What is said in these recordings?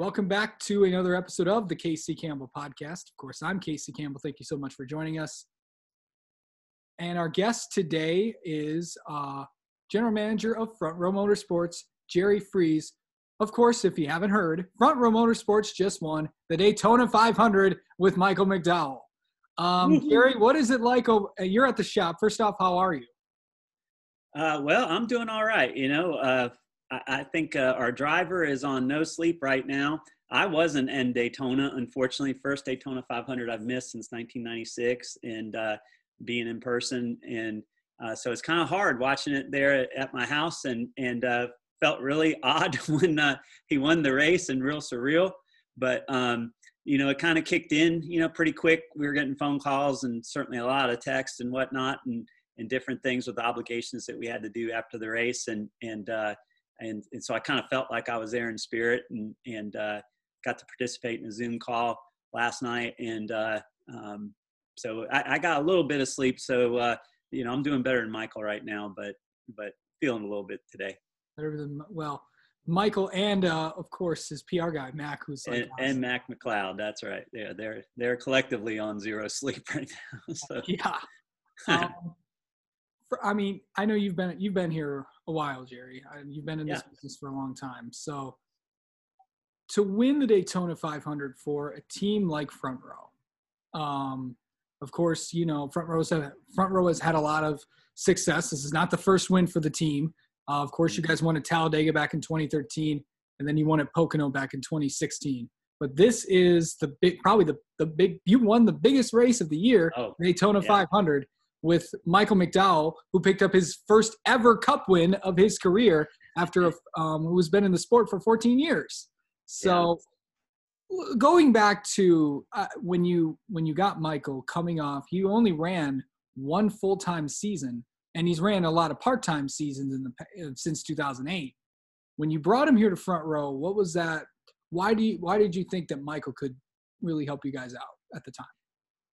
Welcome back to another episode of the Casey Campbell podcast. Of course, I'm Casey Campbell. Thank you so much for joining us. And our guest today is uh, General Manager of Front Row Motorsports, Jerry Freeze. Of course, if you haven't heard, Front Row Motorsports just won the Daytona 500 with Michael McDowell. Um, Jerry, what is it like? Oh, you're at the shop. First off, how are you? Uh, well, I'm doing all right. You know, uh, I, think uh, our driver is on no sleep right now. I wasn't in Daytona, unfortunately. First Daytona 500 I've missed since 1996, and uh, being in person, and uh, so it's kind of hard watching it there at my house, and and uh, felt really odd when he won the race and real surreal. But um, you know, it kind of kicked in, you know, pretty quick. We were getting phone calls and certainly a lot of texts and whatnot, and and different things with obligations that we had to do after the race, and and uh, and and so I kind of felt like I was there in spirit, and and uh, got to participate in a Zoom call last night, and uh, um, so I, I, got a little bit of sleep. So uh, you know, I'm doing better than Michael right now, but but feeling a little bit today. Better than well. Michael and uh, of course his PR guy Mac, who's like and, and, Mac McLeod. That's right. Yeah, they're they're collectively on zero sleep right now. So. Yeah. Um, for, I mean, I know you've been you've been here a while, Jerry. You've been in this yeah. business for a long time. So to win the Daytona 500 for a team like Front Row, um, of course, you know Front Row Front Row has had a lot of success. This is not the first win for the team. Uh, of course, you guys won at Talladega back in 2013, and then you won at Pocono back in 2016. But this is the big, probably the the big. You won the biggest race of the year, oh, Daytona yeah. 500, with Michael McDowell, who picked up his first ever Cup win of his career after um, who's been in the sport for 14 years. So. Yeah. Going back to uh, when you when you got Michael coming off, he only ran one full time season and he's ran a lot of part-time seasons in the uh, since 2008. When you brought him here to front row, what was that? Why do you why did you think that Michael could really help you guys out at the time?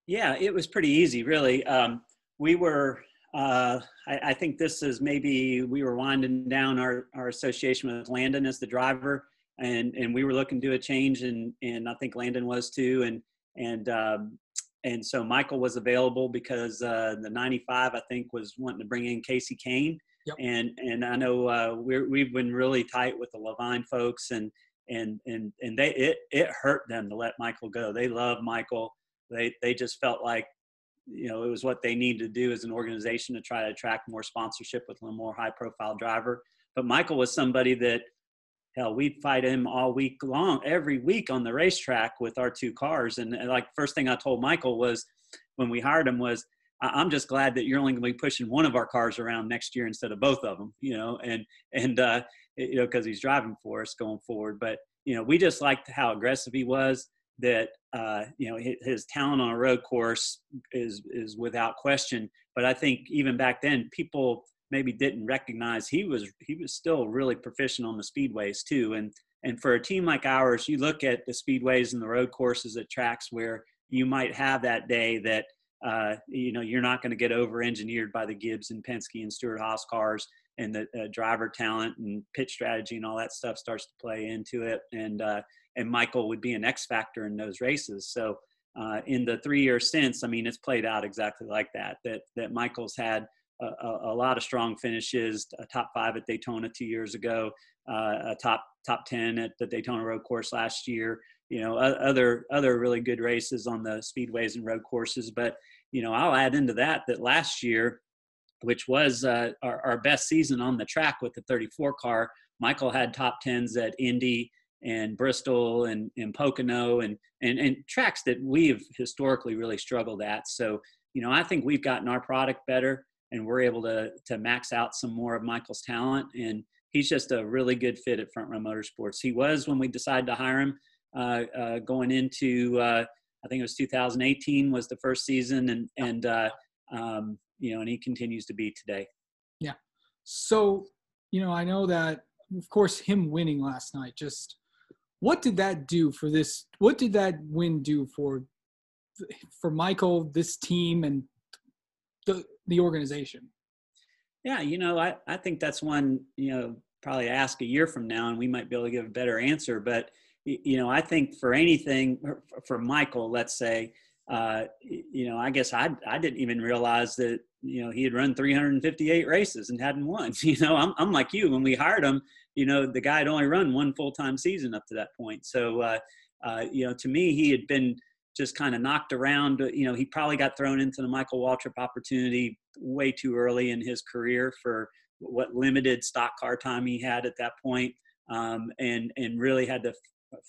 Yeah, it was pretty easy, really. Um, we were. Uh, I, I, think this is maybe we were winding down our, our association with Landon as the driver, and and we were looking to do a change, and and I think Landon was too, and and um, and so Michael was available because uh, the 95 I think was wanting to bring in Kasey Kahne, yep. and and I know uh, we're, we've been really tight with the Leavine folks, and and and and they it it hurt them to let Michael go. They love Michael. They they just felt like you know it was what they need to do as an organization to try to attract more sponsorship with a more high profile driver. But Michael was somebody that hell, we'd fight him all week long, every week on the racetrack with our two cars. And, and like first thing I told Michael was when we hired him was, I'm just glad that you're only going to be pushing one of our cars around next year instead of both of them, you know, and, and, uh, you know, cause he's driving for us going forward. But, you know, we just liked how aggressive he was that, uh, you know, his, his talent on a road course is, is without question. But I think even back then people, maybe didn't recognize he was he was still really proficient on the speedways too and and for a team like ours you look at the speedways and the road courses at tracks where you might have that day that uh, you know you're not going to get over engineered by the gibbs and penske and stewart-haas cars and the uh, driver talent and pit strategy and all that stuff starts to play into it and uh, and michael would be an x factor in those races so uh, in the three years since i mean it's played out exactly like that that that michael's had a, a, lot of strong finishes, a top five at Daytona two years ago, uh, a top top ten at the Daytona Road Course last year. You know, other other really good races on the speedways and road courses. But you know, I'll add into that that last year, which was uh, our, our best season on the track with the 34 car, Michael had top tens at Indy and Bristol and, and Pocono and, and, and tracks that we've historically really struggled at. So, you know, I think we've gotten our product better and we're able to to max out some more of Michael's talent. And he's just a really good fit at Front Row Motorsports. He was when we decided to hire him uh, uh, going into uh, I think it was 2018 was the first season, and and uh, um, you know, and he continues to be today. Yeah. So you know, I know that of course him winning last night just what did that do for this what did that win do for for michael this team and the the organization? Yeah, you know, I, I think that's one, you know, probably ask a year from now and we might be able to give a better answer. But, you know, I think for anything for Michael, let's say, uh, you know, I guess I I didn't even realize that you know he had run 358 races and hadn't won. You know, I'm I'm like you. When we hired him, you know, the guy had only run one full time season up to that point. So, uh, uh, you know, to me, he had been just kind of knocked around. You know, he probably got thrown into the Michael Waltrip opportunity way too early in his career for what limited stock car time he had at that point, um, and and really had to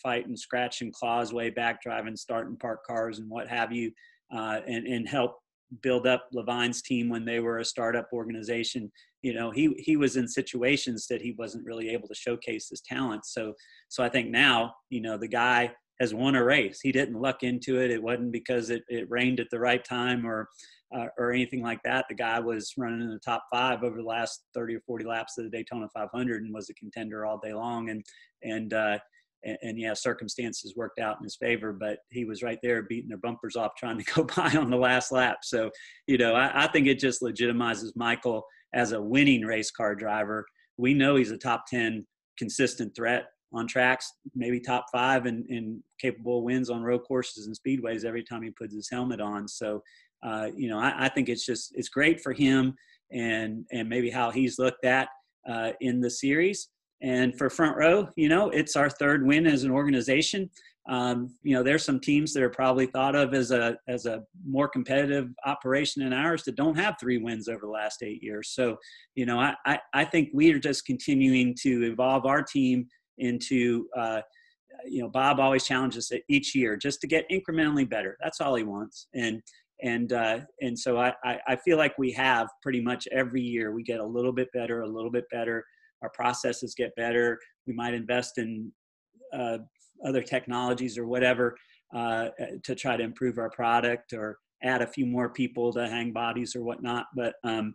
fight and scratch and claw his way back, driving start and park cars and what have you, uh, and and help build up Leavine's team when they were a startup organization. You know, he he was in situations that he wasn't really able to showcase his talent. So so I think now, you know, the guy has won a race. He didn't luck into it. It wasn't because it, it rained at the right time or uh, or anything like that. The guy was running in the top five over the last 30 or 40 laps of the Daytona 500 and was a contender all day long. And and uh, and, and, yeah, circumstances worked out in his favor, but he was right there beating their bumpers off trying to go by on the last lap. So, you know, I, I think it just legitimizes Michael as a winning race car driver. We know he's a top 10 consistent threat on tracks, maybe top five and, capable wins on road courses and speedways every time he puts his helmet on. So, uh, you know, I, I, think it's just, it's great for him and, and maybe how he's looked at uh, in the series. And for front row, you know, it's our third win as an organization. Um, you know, there's some teams that are probably thought of as a as a more competitive operation than ours that don't have three wins over the last eight years. So, you know, I I, I think we are just continuing to evolve our team into. Uh, you know, Bob always challenges each year just to get incrementally better. That's all he wants, and and uh, and so I, I feel like we have pretty much every year we get a little bit better, a little bit better our processes get better. We might invest in uh, other technologies or whatever uh, to try to improve our product or add a few more people to hang bodies or whatnot. But um,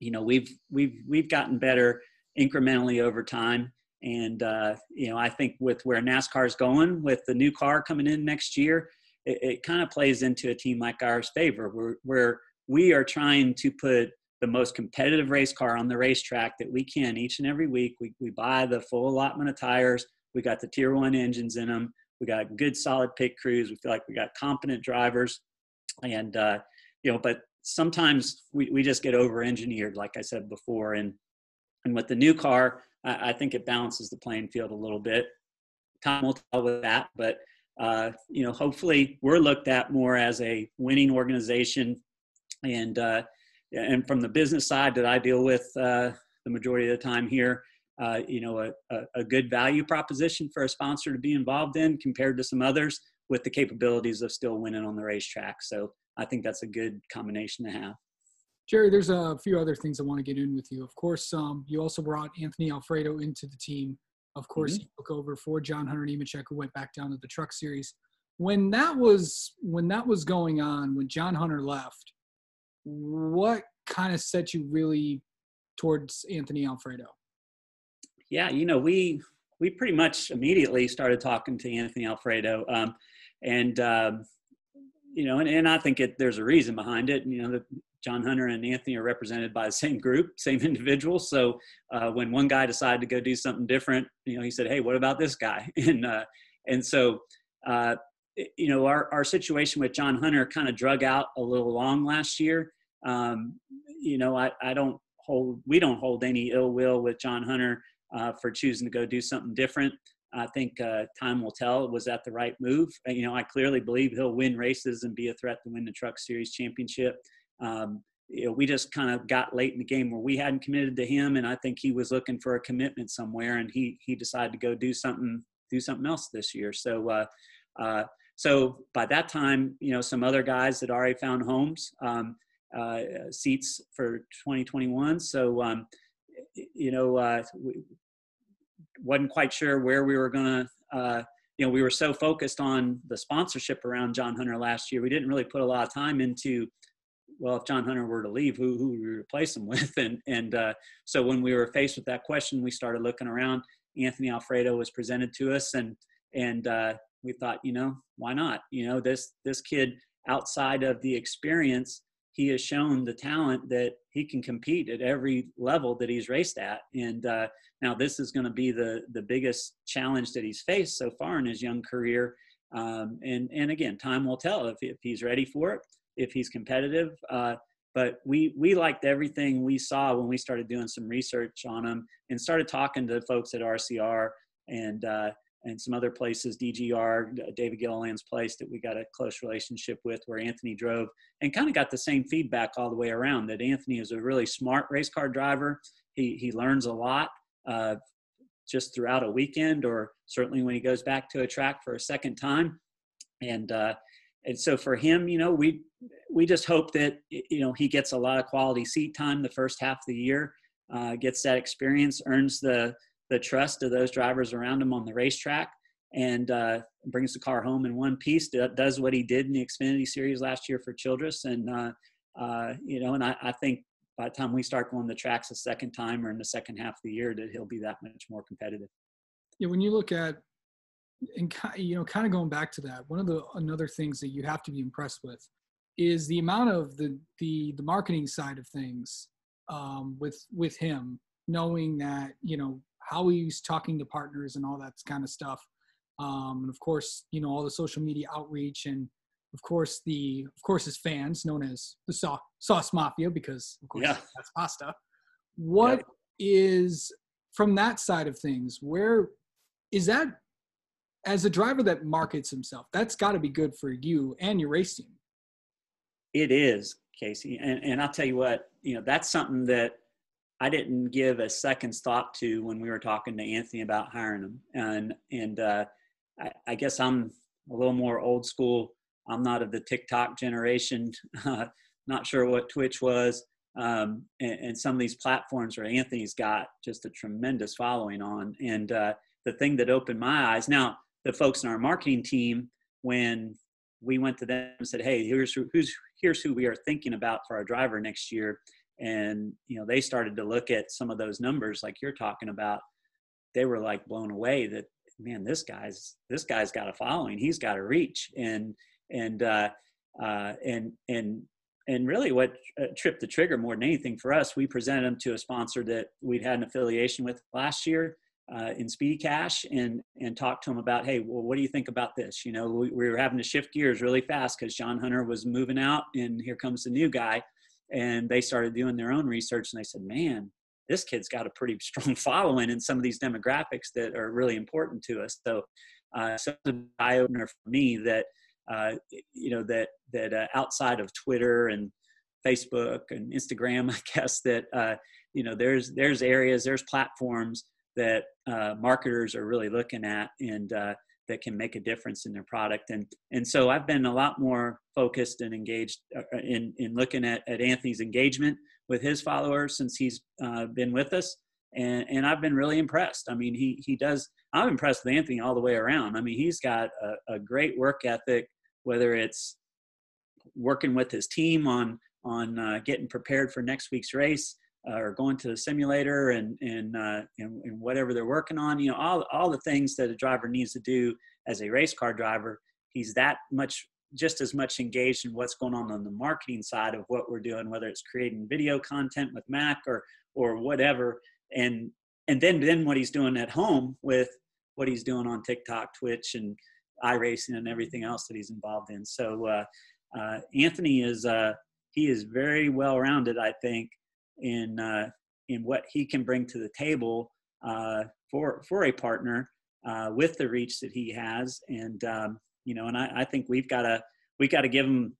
you know, we've we've we've gotten better incrementally over time. And uh, you know, I think with where NASCAR is going, with the new car coming in next year, it, it kind of plays into a team like ours' favor, where where we are trying to put the most competitive race car on the racetrack that we can each and every week. We, we buy the full allotment of tires. We got the tier one engines in them. We got good solid pit crews. We feel like we got competent drivers. And, uh, you know, but sometimes we, we just get over engineered, like I said before. And, and with the new car, I, I think it balances the playing field a little bit. Time will tell with that, but uh, you know, hopefully we're looked at more as a winning organization and uh, and from the business side that I deal with uh, the majority of the time here, uh, you know, a, a, a, good value proposition for a sponsor to be involved in compared to some others with the capabilities of still winning on the racetrack. So I think that's a good combination to have. Jerry, there's a few other things I want to get in with you. Of course, um, you also brought Anthony Alfredo into the team. Of course, mm-hmm. he took over for John Hunter Nemechek, who went back down to the Truck Series. When that was when that was going on, when John Hunter left, what kind of set you really towards Anthony Alfredo? Yeah, you know, we we pretty much immediately started talking to Anthony Alfredo, um, and um, you know, and, and I think it, there's a reason behind it. You know, that John Hunter and Anthony are represented by the same group, same individual. So uh, when one guy decided to go do something different, you know, he said, "Hey, what about this guy?" and uh, and so. Uh, you know, our, our situation with John Hunter kind of drug out a little long last year. Um, you know, I, I don't hold, we don't hold any ill will with John Hunter uh, for choosing to go do something different. I think uh, time will tell. Was that the right move? Uh, you know, I clearly believe he'll win races and be a threat to win the Truck Series championship. Um, you know, we just kind of got late in the game where we hadn't committed to him, and I think he was looking for a commitment somewhere, and he he decided to go do something do something else this year. So, uh, uh, so by that time, you know, some other guys had already found homes. Um, seats for 2021. So, um, you know, uh, we wasn't quite sure where we were going to, uh, you know, we were so focused on the sponsorship around John Hunter last year, we didn't really put a lot of time into, well, if John Hunter were to leave, who, who would we replace him with? And, and uh, so when we were faced with that question, we started looking around. Anthony Alfredo was presented to us and, and uh, we thought, you know, why not? You know, this, this kid outside of the experience he has shown the talent that he can compete at every level that he's raced at. And uh, now this is going to be the the biggest challenge that he's faced so far in his young career. Um, and and again, time will tell if if he's ready for it, if he's competitive. Uh, but we we liked everything we saw when we started doing some research on him and started talking to folks at RCR and uh, and some other places, DGR, David Gilliland's place that we got a close relationship with, where Anthony drove, and kind of got the same feedback all the way around. That Anthony is a really smart race car driver. He he learns a lot uh, just throughout a weekend, or certainly when he goes back to a track for a second time, and uh, and so for him, you know, we we just hope that you know he gets a lot of quality seat time the first half of the year, uh, gets that experience, earns the the trust of those drivers around him on the racetrack and uh, brings the car home in one piece. Does what he did in the Xfinity Series last year for Childress, and uh, uh, you know, and I, I, think by the time we start going the tracks a second time or in the second half of the year, that he'll be that much more competitive. Yeah, when you look at and you know, kind of going back to that, one of the another things that you have to be impressed with is the amount of the the the marketing side of things um, with with him, knowing that you know how he's talking to partners and all that kind of stuff. Um, and of course, you know, all the social media outreach and of course the of course his fans known as the sauce, sauce mafia because of course yeah. that's pasta. What yeah. is from that side of things, where is that as a driver that markets himself, that's got to be good for you and your race team. It is, Casey. And, and I'll tell you what, you know, that's something that I didn't give a second's thought to when we were talking to Anthony about hiring him. And and uh, I, I, guess I'm a little more old school. I'm not of the TikTok generation. Uh, not sure what Twitch was. Um, and, and, some of these platforms where Anthony's got just a tremendous following on. And uh, the thing that opened my eyes now, the folks in our marketing team, when we went to them and said, "Hey, here's who, who's here's who we are thinking about for our driver next year," and you know they started to look at some of those numbers like you're talking about. They were like blown away that man this guy's this guy's got a following. He's got a reach. And and uh, uh, and and and really what uh, tripped the trigger more than anything for us we presented him to a sponsor that we'd had an affiliation with last year uh, in speed cash and and talked to him about hey well what do you think about this? You know we, we were having to shift gears really fast because john hunter was moving out and here comes the new guy and they started doing their own research and they said man this kid's got a pretty strong following in some of these demographics that are really important to us. So uh, so an eye opener for me that uh, you know that that uh, outside of twitter and facebook and instagram i guess that uh, you know there's there's areas there's platforms that uh, marketers are really looking at and uh, that can make a difference in their product. And and so I've been a lot more focused and engaged uh, uh, in in looking at, at Anthony's engagement with his followers since he's uh, been with us. And, and I've been really impressed. I mean, he he does. I'm impressed with Anthony all the way around. I mean, he's got a, a great work ethic. Whether it's working with his team on on uh, getting prepared for next week's race, uh, or going to the simulator and and, uh, and, and whatever they're working on. You know, all all the things that a driver needs to do as a race car driver. He's that much just as much engaged in what's going on on the marketing side of what we're doing, whether it's creating video content with Mac or or whatever, and and then then what he's doing at home with what he's doing on TikTok, Twitch, and iRacing and everything else that he's involved in. So uh, uh, Anthony is uh, he is very well rounded, I think, in uh, in what he can bring to the table uh, for for a partner uh, with the reach that he has, and um, you know, and I, I think we've got to we got to give him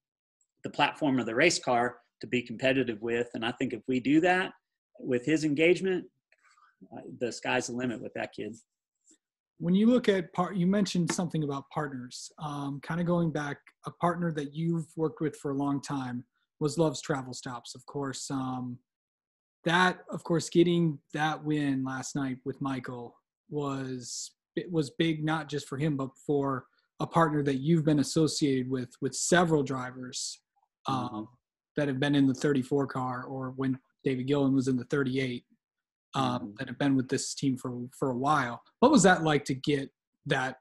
the platform of the race car to be competitive with, and I think if we do that with his engagement, uh, the sky's the limit with that kid. When you look at part, you mentioned something about partners. Um, kind of going back, a partner that you've worked with for a long time was Love's Travel Stops, of course. Um, that of course getting that win last night with michael was it was big not just for him but for a partner that you've been associated with with several drivers um, mm-hmm. that have been in the 34 car or when david gilliland was in the 38 um, mm-hmm. that have been with this team for for a while what was that like to get that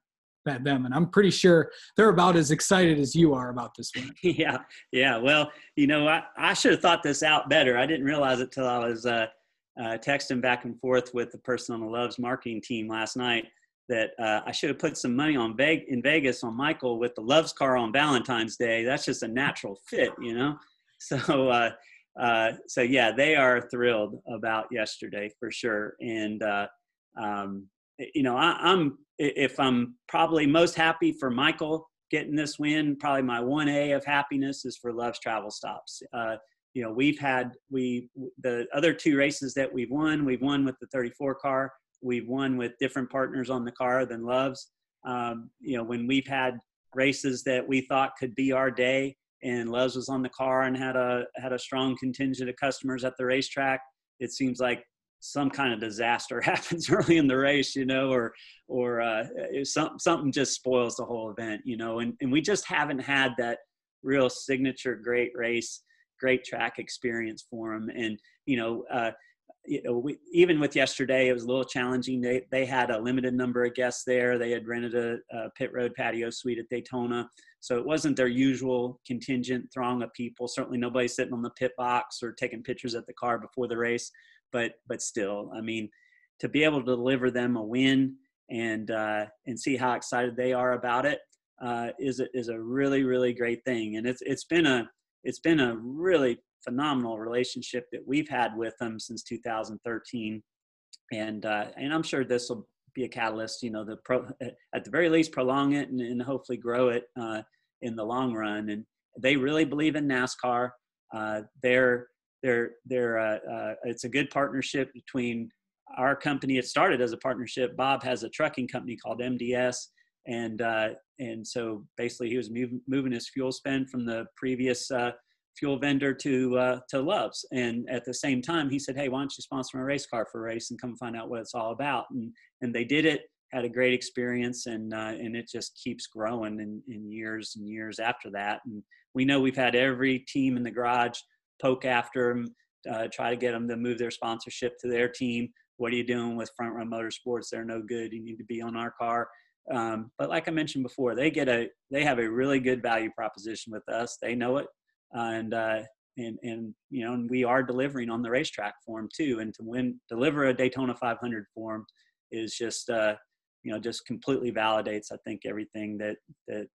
them, and I'm pretty sure they're about as excited as you are about this one. yeah, yeah. Well, you know, I, I should have thought this out better. I didn't realize it till I was uh, uh, texting back and forth with the person on the Loves marketing team last night that uh, I should have put some money on Veg- in Vegas on Michael with the Loves car on Valentine's Day. That's just a natural fit, you know. So, uh, uh, so yeah, they are thrilled about yesterday for sure. And uh, um, you know, I, I'm if I'm probably most happy for Michael getting this win. Probably my one A of happiness is for Loves Travel Stops. Uh, you know, we've had we the other two races that we've won. We've won with the 34 car We've won with different partners on the car than Loves. Um, you know, when we've had races that we thought could be our day, and Loves was on the car and had a had a strong contingent of customers at the racetrack, it seems like some kind of disaster happens early in the race, you know, or or uh, some, something just spoils the whole event, you know. And and we just haven't had that real signature great race, great track experience for them. And you know, uh, you know, we, even with yesterday, it was a little challenging. They they had a limited number of guests there. They had rented a, a, pit road patio suite at Daytona, so it wasn't their usual contingent throng of people. Certainly, nobody sitting on the pit box or taking pictures at the car before the race. But but still, I mean, to be able to deliver them a win and uh, and see how excited they are about it uh, is a, is a really really great thing. And it's it's been a it's been a really phenomenal relationship that we've had with them since 2013, and uh, and I'm sure this will be a catalyst. You know, the pro, at the very least prolong it and, and hopefully grow it uh, in the long run. And they really believe in NASCAR. Uh, they're they're they're uh, uh, it's a good partnership between our company. It started as a partnership. Bob has a trucking company called MDS, and uh, and so basically he was move, moving his fuel spend from the previous uh, fuel vendor to uh, to Loves. And at the same time, he said, "Hey, why don't you sponsor my race car for a race and come find out what it's all about?" And and they did it. Had a great experience, and uh, and it just keeps growing in, in years and years after that. And we know we've had every team in the garage poke after them, uh, try to get them to move their sponsorship to their team. What are you doing with Front Row Motorsports? They're no good. You need to be on our car. Um, but like I mentioned before, they get a they have a really good value proposition with us. They know it and uh, and and you know, and we are delivering on the racetrack for them too. And to win, deliver a Daytona 500 for them is just uh, you know just completely validates I think everything that that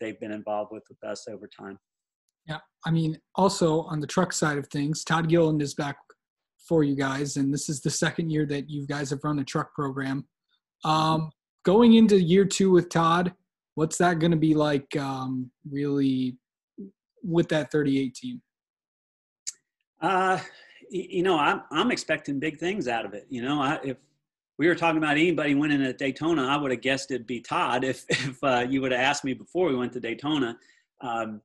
they've been involved with with us over time. I mean, also on the truck side of things, Todd Gilliland is back for you guys, and this is the second year that you guys have run the truck program. Um, going into year two with Todd, what's that going to be like? Um, really with that 38 team? Uh, you know, I'm I'm expecting big things out of it. You know, I, if we were talking about anybody winning at Daytona, I would have guessed it'd be Todd if if uh, you would have asked me before we went to Daytona. Um,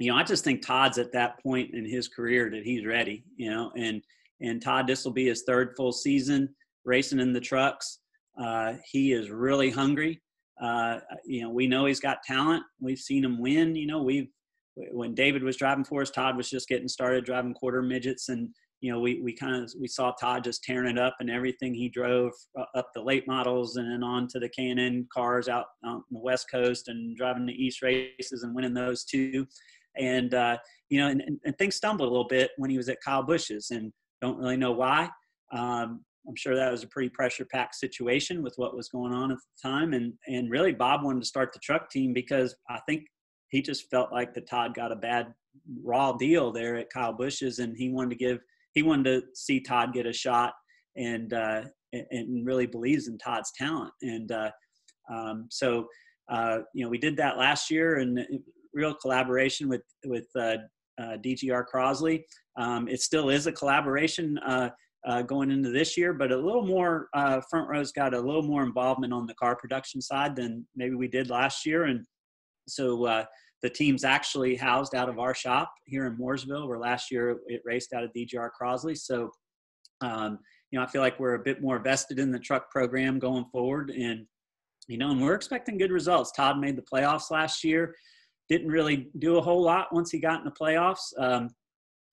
you know, I just think Todd's at that point in his career that he's ready. You know, and and Todd, this will be his third full season racing in the trucks. Uh, he is really hungry. Uh, you know, we know he's got talent. We've seen him win. You know, we've when David was driving for us, Todd was just getting started driving quarter midgets, and you know we we kind of we saw Todd just tearing it up and everything he drove uh, up the late models and then on to the K&N cars out on the West Coast and driving the East races and winning those too, and uh, you know and, and, things stumbled a little bit when he was at Kyle Busch's and don't really know why. Um, I'm sure that was a pretty pressure packed situation with what was going on at the time. And, and really Bob wanted to start the truck team because I think he just felt like the Todd got a bad raw deal there at Kyle Busch's, and he wanted to give he wanted to see Todd get a shot, and uh, and really believes in Todd's talent, and uh, um, so uh, you know we did that last year, and real collaboration with with uh, uh, DGR Crosley. Um, it still is a collaboration. Uh, going into this year, but a little more front row's got a little more involvement on the car production side than maybe we did last year, and so uh, the team's actually housed out of our shop here in Mooresville, where last year it raced out of DGR Crosley. So, um, you know, I feel like we're a bit more vested in the truck program going forward, and you know, and we're expecting good results. Todd made the playoffs last year. Didn't really do a whole lot once he got in the playoffs. Um,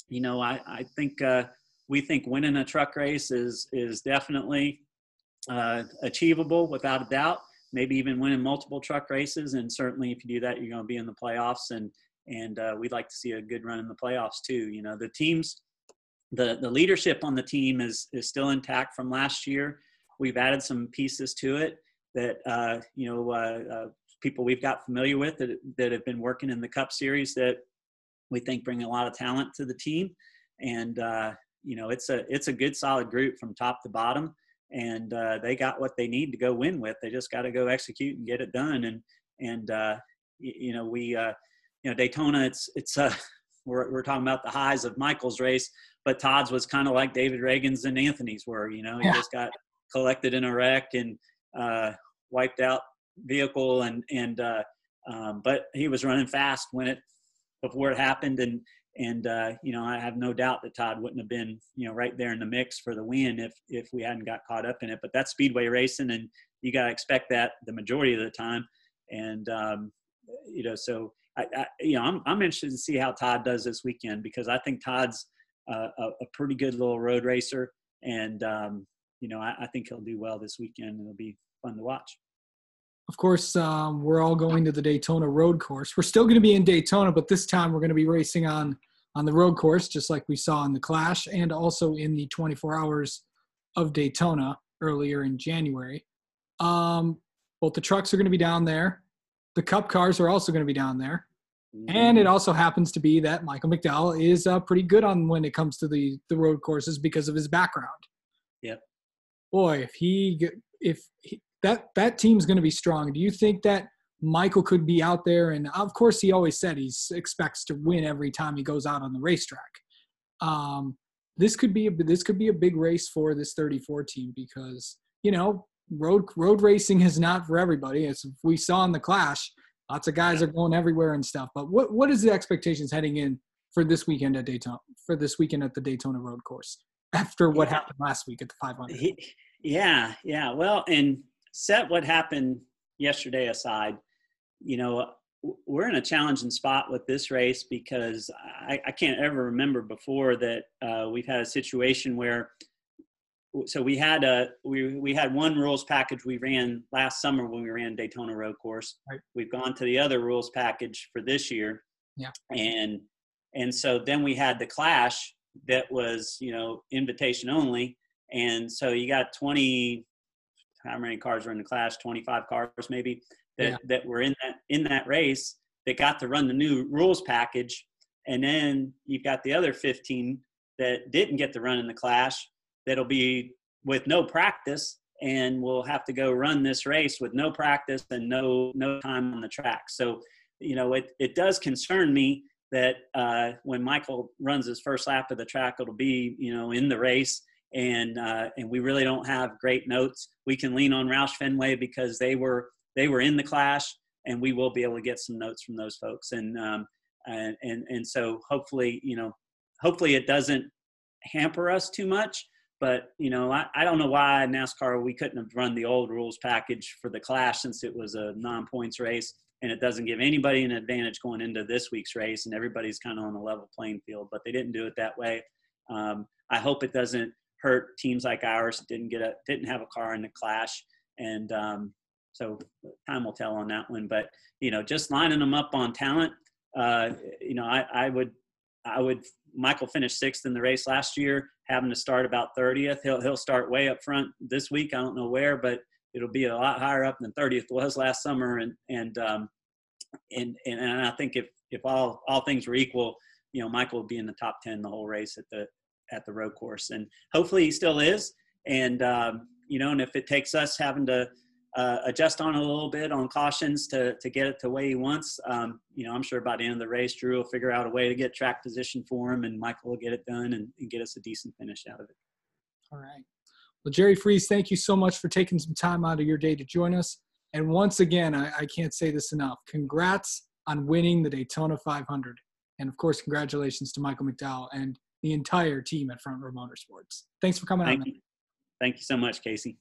you know, I, I think uh, we think winning a truck race is is definitely uh, achievable without a doubt maybe even winning multiple truck races. And certainly, if you do that, you're going to be in the playoffs. And and uh, we'd like to see a good run in the playoffs too. You know, the teams, the the leadership on the team is is still intact from last year. We've added some pieces to it that uh, you know uh, uh people we've got familiar with that that have been working in the Cup Series that we think bring a lot of talent to the team. And uh, you know, it's a it's a good solid group from top to bottom and uh, they got what they need to go win with. They just got to go execute and get it done. And and uh, you, you know we uh, you know Daytona. It's it's uh, we're we're talking about the highs of Michael's race, but Todd's was kind of like David Ragan's and Anthony's were. You know, he yeah. just got collected in a wreck and uh, wiped out vehicle and and uh, um, but he was running fast when it before it happened and and uh, you know I have no doubt that Todd wouldn't have been you know right there in the mix for the win if if we hadn't got caught up in it. But that's speedway racing, and you got to expect that the majority of the time. And um, you know, so I, I, you know I'm I'm interested to see how Todd does this weekend because I think Todd's uh, a, a, pretty good little road racer, and um, you know I, I think he'll do well this weekend. It'll be fun to watch. Of course, um, we're all going to the Daytona Road Course. We're still going to be in Daytona, but this time we're going to be racing on on the road course, just like we saw in the Clash, and also in the 24 Hours of Daytona earlier in January. Um, both the trucks are going to be down there. The Cup cars are also going to be down there. And it also happens to be that Michael McDowell is uh, pretty good on when it comes to the the road courses because of his background. Yep. Boy, if he if he, that that team's going to be strong. Do you think that Michael could be out there, and of course, he always said he expects to win every time he goes out on the racetrack. Um, this could be a, this could be a big race for this 34 team because you know road road racing is not for everybody. As we saw in the Clash, lots of guys are going everywhere and stuff. But what what is the expectations heading in for this weekend at Daytona for this weekend at the Daytona Road Course after what yeah. happened last week at the 500? Yeah, yeah. Well, and set what happened yesterday aside you know, we're in a challenging spot with this race because I, I can't ever remember before that uh, we've had a situation where so we had a we we had one rules package we ran last summer when we ran Daytona Road Course. Right. We've gone to the other rules package for this year. Yeah. And and so then we had the clash that was you know invitation only, and so you got twenty how many cars were in the clash Twenty five cars maybe that, yeah. that were in that in that race that got to run the new rules package and then you've got the other 15 that didn't get to run in the clash that'll be with no practice and will have to go run this race with no practice and no no time on the track so you know it, it does concern me that uh, when michael runs his first lap of the track it'll be you know in the race and uh, and we really don't have great notes we can lean on roush fenway because they were they were in the clash, and we will be able to get some notes from those folks. And um, and and so hopefully, you know, hopefully it doesn't hamper us too much. But you know, I, I don't know why NASCAR we couldn't have run the old rules package for the clash since it was a non-points race, and it doesn't give anybody an advantage going into this week's race, and everybody's kind of on a level playing field. But they didn't do it that way. Um, I hope it doesn't hurt teams like ours didn't get a didn't have a car in the clash and um, so time will tell on that one. But you know, just lining them up on talent. Uh, you know, I, I would, I would. Michael finished sixth in the race last year, having to start about 30th. He'll he'll start way up front this week. I don't know where, but it'll be a lot higher up than 30th was last summer. And and um, and and, and I think if if all all things were equal, you know, Michael would be in the top 10 the whole race at the at the road course, and hopefully he still is. And um, you know, and if it takes us having to uh, adjust on a little bit on cautions to, to get it to the way he wants. Um, you know, I'm sure by the end of the race, Drew will figure out a way to get track position for him, and Michael will get it done and, and get us a decent finish out of it. All right. Well, Jerry Freeze, thank you so much for taking some time out of your day to join us. And once again, I, I can't say this enough. Congrats on winning the Daytona 500. And of course, congratulations to Michael McDowell and the entire team at Front Row Motorsports. Thanks for coming Thank on. You. Thank you so much, Casey.